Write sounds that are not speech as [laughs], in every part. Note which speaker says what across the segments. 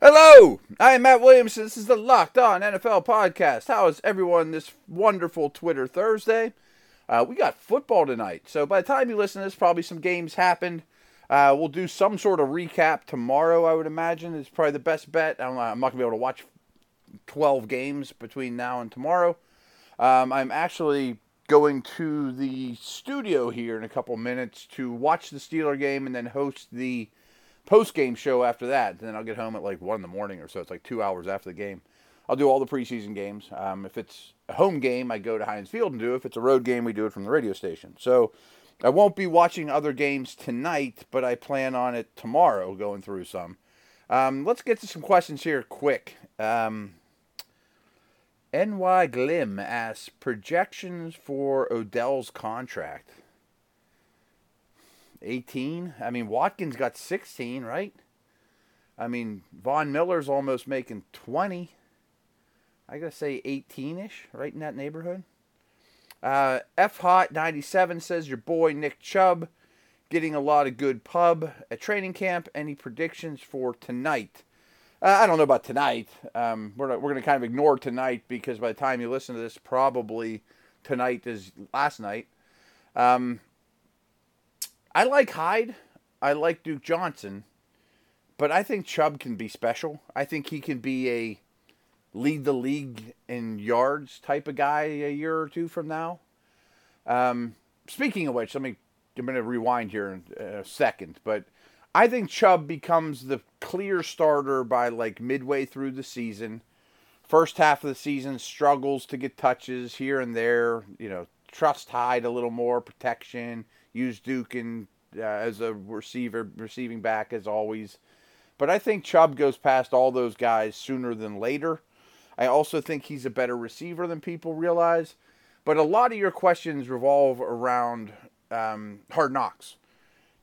Speaker 1: Hello, I am Matt Williamson. This is the Locked On NFL podcast. How is everyone this wonderful Twitter Thursday? Uh, we got football tonight, so by the time you listen to this, probably some games happened. Uh, we'll do some sort of recap tomorrow. I would imagine is probably the best bet. I'm, I'm not gonna be able to watch 12 games between now and tomorrow. Um, I'm actually going to the studio here in a couple minutes to watch the Steeler game and then host the post game show after that. Then I'll get home at like one in the morning or so. It's like two hours after the game. I'll do all the preseason games. Um, if it's a home game, I go to Heinz Field and do it. If it's a road game, we do it from the radio station. So I won't be watching other games tonight, but I plan on it tomorrow, going through some. Um, let's get to some questions here quick. Um, NY Glim asks projections for Odell's contract. 18. I mean, Watkins got 16, right? I mean, Von Miller's almost making 20. I gotta say 18 ish, right in that neighborhood. Uh, F Hot 97 says your boy Nick Chubb getting a lot of good pub at training camp. Any predictions for tonight? Uh, I don't know about tonight. Um, we're, we're going to kind of ignore tonight because by the time you listen to this, probably tonight is last night. Um, I like Hyde. I like Duke Johnson. But I think Chubb can be special. I think he can be a lead the league in yards type of guy a year or two from now. Um, speaking of which, let me I'm going to rewind here in a second, but I think Chubb becomes the clear starter by like midway through the season. First half of the season struggles to get touches here and there. You know, trust Hyde a little more protection. Use Duke and uh, as a receiver, receiving back as always. But I think Chubb goes past all those guys sooner than later. I also think he's a better receiver than people realize. But a lot of your questions revolve around um, Hard Knocks.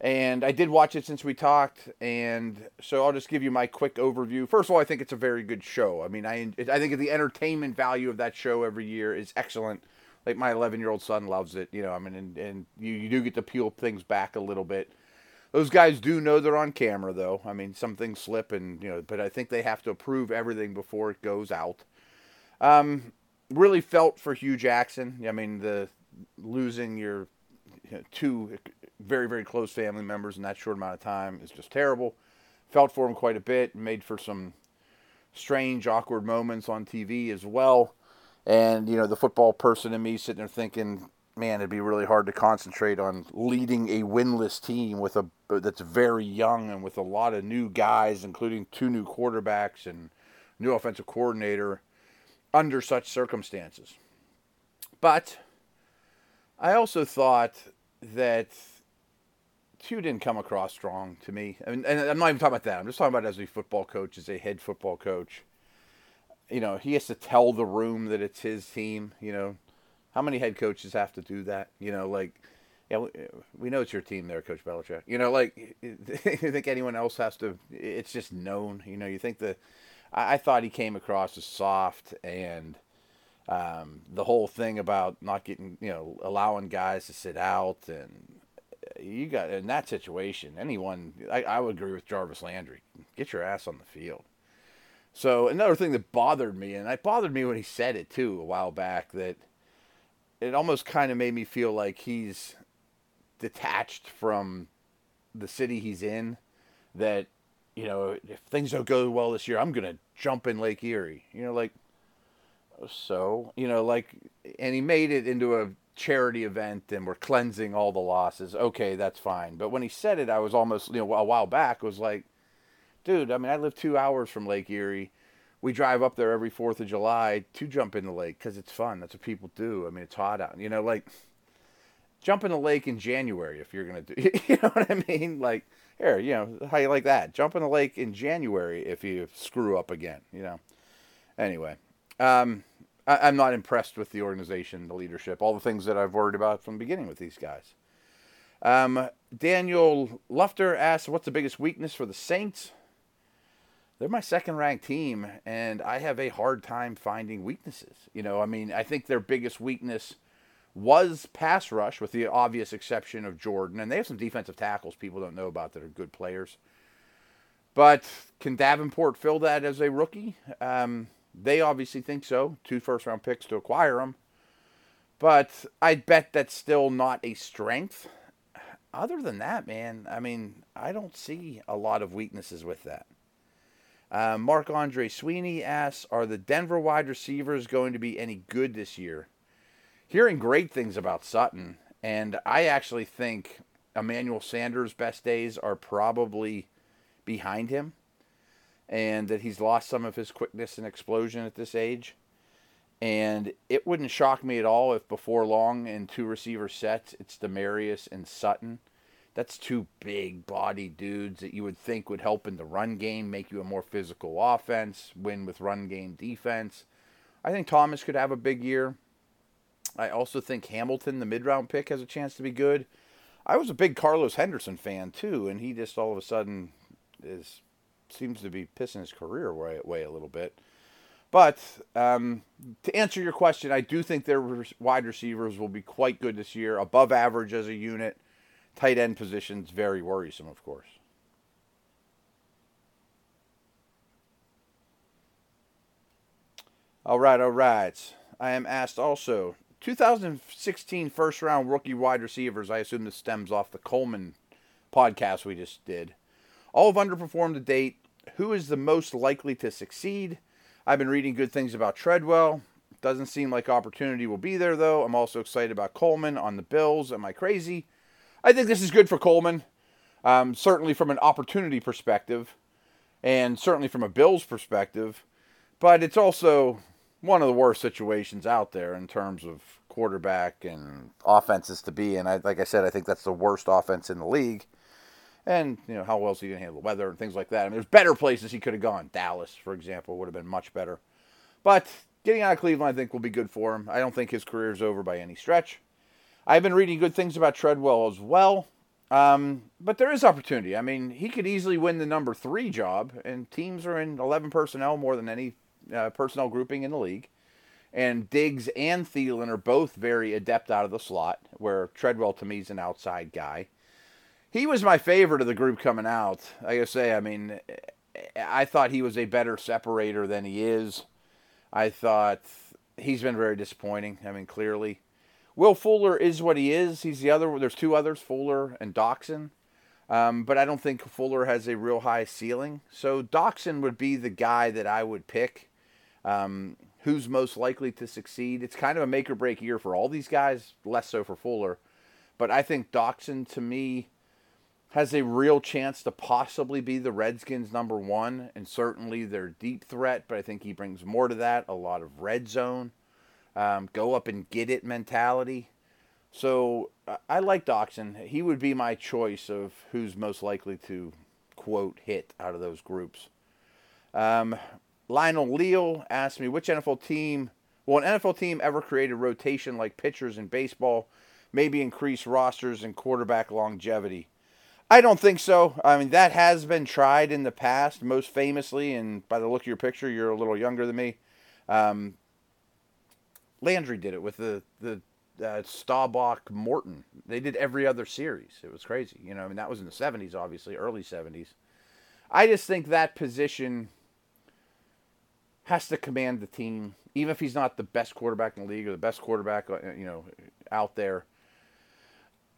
Speaker 1: And I did watch it since we talked, and so I'll just give you my quick overview. First of all, I think it's a very good show. I mean, I I think the entertainment value of that show every year is excellent. Like my 11 year old son loves it. You know, I mean, and, and you, you do get to peel things back a little bit. Those guys do know they're on camera, though. I mean, some things slip, and you know, but I think they have to approve everything before it goes out. Um, really felt for Hue Jackson. I mean, the losing your you know, two very, very close family members in that short amount of time is just terrible. Felt for him quite a bit, made for some strange, awkward moments on TV as well. And, you know, the football person in me sitting there thinking, man, it'd be really hard to concentrate on leading a winless team with a that's very young and with a lot of new guys, including two new quarterbacks and new offensive coordinator under such circumstances. But I also thought that Hue didn't come across strong to me. and I'm not even talking about that. I'm just talking about as a football coach, as a head football coach. You know, he has to tell the room that it's his team. You know, how many head coaches have to do that? You know, like, yeah, we know it's your team there, Coach Belichick. You know, like, [laughs] you think anyone else has to? It's just known. You know, you think the. I, I thought he came across as soft and. Um, the whole thing about not getting, you know, allowing guys to sit out and you got in that situation, anyone, I, I would agree with Jarvis Landry. Get your ass on the field. So another thing that bothered me, and it bothered me when he said it too a while back, that it almost kind of made me feel like he's detached from the city he's in. That you know, if things don't go well this year, I'm gonna jump in Lake Erie. You know, like so, you know, like, and he made it into a charity event and we're cleansing all the losses. Okay, that's fine. But when he said it, I was almost, you know, a while back, was like, dude, I mean, I live two hours from Lake Erie. We drive up there every 4th of July to jump in the lake because it's fun. That's what people do. I mean, it's hot out. You know, like, jump in the lake in January if you're going to do, [laughs] you know what I mean? Like, here, you know, how you like that? Jump in the lake in January if you screw up again, you know? Anyway, um, I, am not impressed with the organization, the leadership, all the things that I've worried about from the beginning with these guys. Um, Daniel Lufter asks, "What's the biggest weakness for the Saints?" They're my second-ranked team, and I have a hard time finding weaknesses. You know, I mean, I think their biggest weakness was pass rush, with the obvious exception of Jordan, and they have some defensive tackles people don't know about that are good players. But can Davenport fill that as a rookie? Um, they obviously think so. Two first round picks to acquire him. But I bet that's still not a strength. Other than that, man, I mean, I don't see a lot of weaknesses with that. Uh, Mark Andre Sweeney asks Are the Denver wide receivers going to be any good this year? Hearing great things about Sutton, and I actually think Emmanuel Sanders' best days are probably behind him, and that he's lost some of his quickness and explosion at this age. And it wouldn't shock me at all if before long in two receiver sets it's Demaryius and Sutton that's two big body dudes that you would think would help in the run game, make you a more physical offense, win with run game defense. I think Thomas could have a big year. I also think Hamilton, the mid round pick, has a chance to be good. I was a big Carlos Henderson fan too, and he just all of a sudden is seems to be pissing his career away, away a little bit. But um, to answer your question, I do think their wide receivers will be quite good this year, above average as a unit. Tight end position's very worrisome, of course. All right, all right. I am asked also 2016 first round rookie wide receivers. I assume this stems off the Coleman podcast we just did. All have underperformed to date. Who is the most likely to succeed? I've been reading good things about Treadwell. Doesn't seem like opportunity will be there, though. I'm also excited about Coleman on the Bills. Am I crazy? I think this is good for Coleman, um, certainly from an opportunity perspective, and certainly from a Bills perspective. But it's also one of the worst situations out there in terms of quarterback and offenses to be in. I, like I said, I think that's the worst offense in the league. And you know how well is he going to handle the weather and things like that. I mean, there's better places he could have gone. Dallas, for example, would have been much better. But getting out of Cleveland, I think, will be good for him. I don't think his career is over by any stretch. I've been reading good things about Treadwell as well. Um, but there is opportunity. I mean, he could easily win the number three job, and teams are in 11 personnel more than any uh, personnel grouping in the league. And Diggs and Thielen are both very adept out of the slot, where Treadwell to me is an outside guy. He was my favorite of the group coming out. Like I say, I mean, I thought he was a better separator than he is. I thought he's been very disappointing. I mean, clearly. Will Fuller is what he is. He's the other. There's two others, Fuller and Doctson. Um, but I don't think Fuller has a real high ceiling. So Doctson would be the guy that I would pick. Um, who's most likely to succeed? It's kind of a make or break year for all these guys, less so for Fuller. But I think Doctson, to me, has a real chance to possibly be the Redskins' number one and certainly their deep threat. But I think he brings more to that a lot of red zone um, go up and get it mentality. So I like Doctson. He would be my choice of who's most likely to quote hit out of those groups. Um, Lionel Leal asked me which NFL team, will an NFL team ever create a rotation like pitchers in baseball, maybe increase rosters and quarterback longevity? I don't think so. I mean, that has been tried in the past, most famously, and by the look of your picture, you're a little younger than me. Um, Landry did it with the the uh, Staubach Morton. They did every other series. It was crazy. You know, I mean that was in the '70s, obviously, early '70s. I just think that position has to command the team, even if he's not the best quarterback in the league or the best quarterback, uh, you know, out there.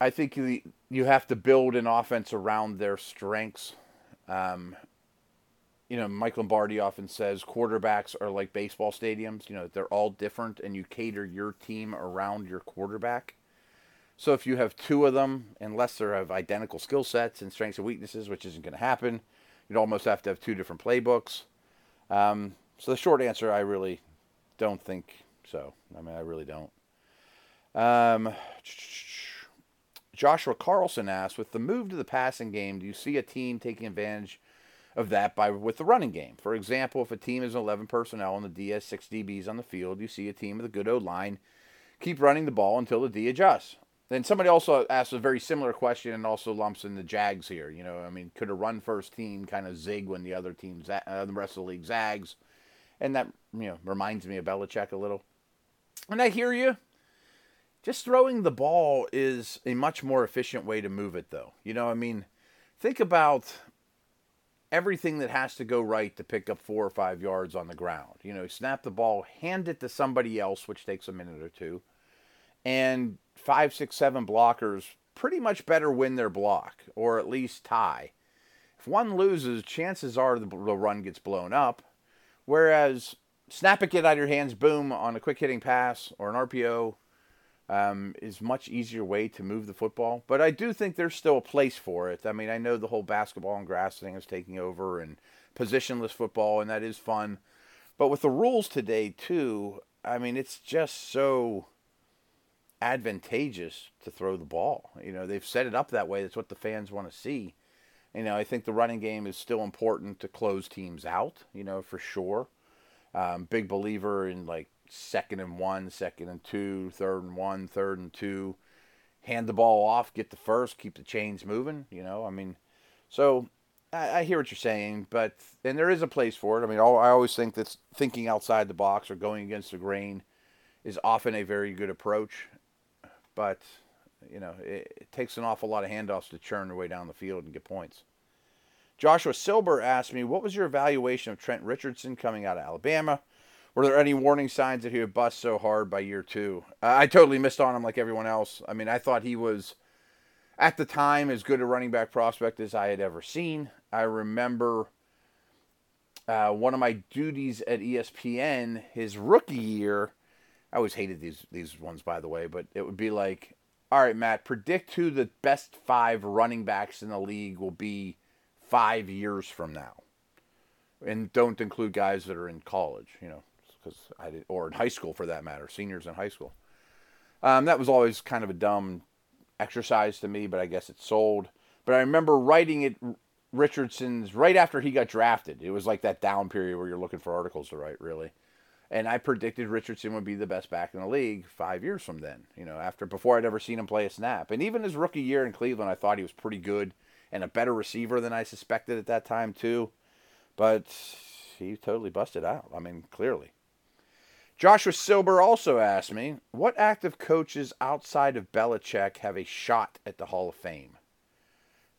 Speaker 1: I think you you have to build an offense around their strengths. Um, you know, Mike Lombardi often says quarterbacks are like baseball stadiums. You know, they're all different, and you cater your team around your quarterback. So if you have two of them, unless they have identical skill sets and strengths and weaknesses, which isn't going to happen, you'd almost have to have two different playbooks. Um, so the short answer, I really don't think so. I mean, I really don't. Um, Joshua Carlson asked, with the move to the passing game, do you see a team taking advantage of that by with the running game. For example, if a team is 11 personnel and the D has six DBs on the field, you see a team with a good O line keep running the ball until the D adjusts. Then somebody also asked a very similar question and also lumps in the Jags here. You know, I mean, could a run first team kind of zig when the other team, uh, the rest of the league zags? And that, you know, reminds me of Belichick a little. And I hear you. Just throwing the ball is a much more efficient way to move it, though. You know, I mean, think about everything that has to go right to pick up four or five yards on the ground. You know, snap the ball, hand it to somebody else, which takes a minute or two, and five, six, seven blockers pretty much better win their block or at least tie. If one loses, chances are the, the run gets blown up. Whereas snap it, get out of your hands, boom, on a quick hitting pass or an RPO um, is much easier way to move the football. But I do think there's still a place for it. I mean, I know the whole basketball and grass thing is taking over and positionless football, and that is fun. But with the rules today, too, I mean, it's just so advantageous to throw the ball. You know, they've set it up that way. That's what the fans want to see. You know, I think the running game is still important to close teams out, you know, for sure. Um, big believer in like second and one, second and two, third and one, third and two. Hand the ball off, get the first, keep the chains moving. You know, I mean, so I, I hear what you're saying, but and there is a place for it. I mean, I always think that thinking outside the box or going against the grain is often a very good approach, but you know, it, it takes an awful lot of handoffs to churn their way down the field and get points. Joshua Silber asked me, "What was your evaluation of Trent Richardson coming out of Alabama?" Were there any warning signs that he would bust so hard by year two? I totally missed on him like everyone else. I mean, I thought he was, at the time, as good a running back prospect as I had ever seen. I remember uh, one of my duties at ESPN, his rookie year. I always hated these these ones, by the way, but it would be like, all right, Matt, predict who the best five running backs in the league will be five years from now, and don't include guys that are in college. You know, because I did, or in high school for that matter, seniors in high school. Um, that was always kind of a dumb exercise to me, but I guess it sold. But I remember writing it Richardson's right after he got drafted. It was like that down period where you're looking for articles to write, really. And I predicted Richardson would be the best back in the league five years from then. You know, after before I'd ever seen him play a snap. And even his rookie year in Cleveland, I thought he was pretty good and a better receiver than I suspected at that time too. But he totally busted out. I mean, clearly. Joshua Silber also asked me, what active coaches outside of Belichick have a shot at the Hall of Fame?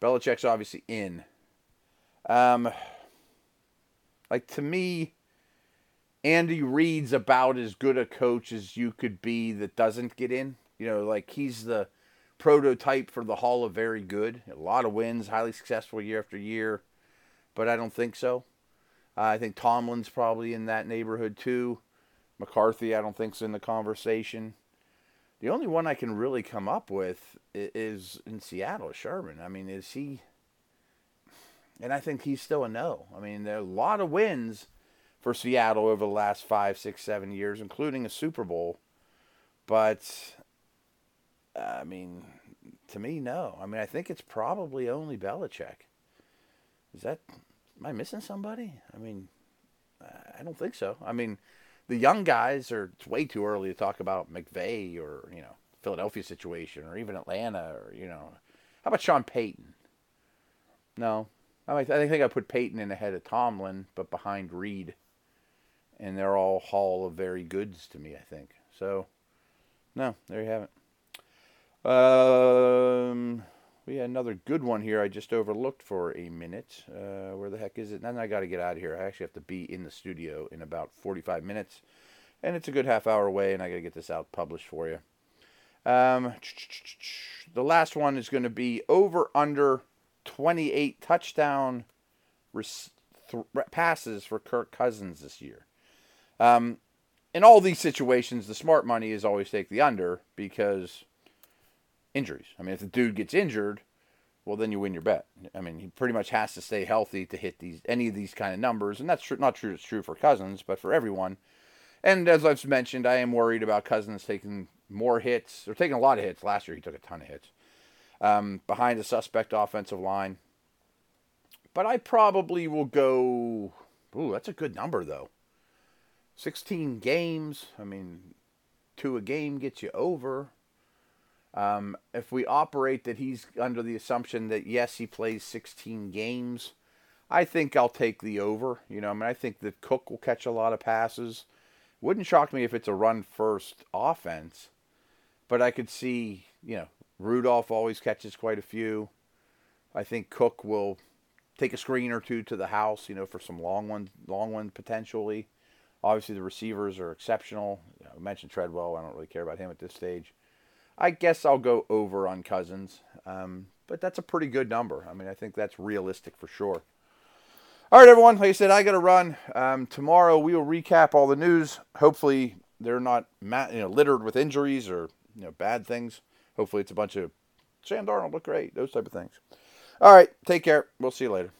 Speaker 1: Belichick's obviously in. Um, like to me, Andy Reid's about as good a coach as you could be that doesn't get in. You know, like he's the prototype for the Hall of Very Good. A lot of wins, highly successful year after year, but I don't think so. Uh, I think Tomlin's probably in that neighborhood too. McCarthy, I don't think's in the conversation. The only one I can really come up with is in Seattle, Sherman. I mean, is he? And I think he's still a no. I mean, there are a lot of wins for Seattle over the last five, six, seven years, including a Super Bowl. But I mean, to me, no. I mean, I think it's probably only Belichick. Is that? Am I missing somebody? I mean, I don't think so. I mean, the young guys are it's way too early to talk about McVay or you know Philadelphia situation or even Atlanta or you know how about Sean Payton? No, I I think I put Payton in ahead of Tomlin, but behind Reid, and they're all Hall of Very Goods to me. I think so. No, there you have it. Um, we had another good one here. I just overlooked for a minute. Uh, where the heck is it? Then I got to get out of here. I actually have to be in the studio in about 45 minutes, and it's a good half hour away, and I got to get this out published for you. Um, the last one is going to be over under 28 touchdown res- th- passes for Kirk Cousins this year. Um, in all these situations, the smart money is always take the under because injuries. I mean, if the dude gets injured, well, then you win your bet. I mean, he pretty much has to stay healthy to hit these any of these kind of numbers, and that's true, not true. It's true for Cousins, but for everyone. And as I've mentioned, I am worried about Cousins taking more hits or taking a lot of hits. Last year, he took a ton of hits um, behind a suspect offensive line. But I probably will go. Ooh, that's a good number though. 16 games. I mean, two a game gets you over. Um, if we operate that he's under the assumption that yes, he plays 16 games, I think I'll take the over. You know, I mean, I think that Cook will catch a lot of passes. Wouldn't shock me if it's a run first offense, but I could see, you know, Rudolph always catches quite a few. I think Cook will take a screen or two to the house, you know, for some long ones, long ones potentially. Obviously, the receivers are exceptional. I mentioned Treadwell. I don't really care about him at this stage. I guess I'll go over on Cousins, um, but that's a pretty good number. I mean, I think that's realistic for sure. All right, everyone. Like I said, I got to run. Um, tomorrow we will recap all the news. Hopefully, they're not you know littered with injuries or you know bad things. Hopefully, it's a bunch of Sam Darnold look great, those type of things. All right, take care. We'll see you later.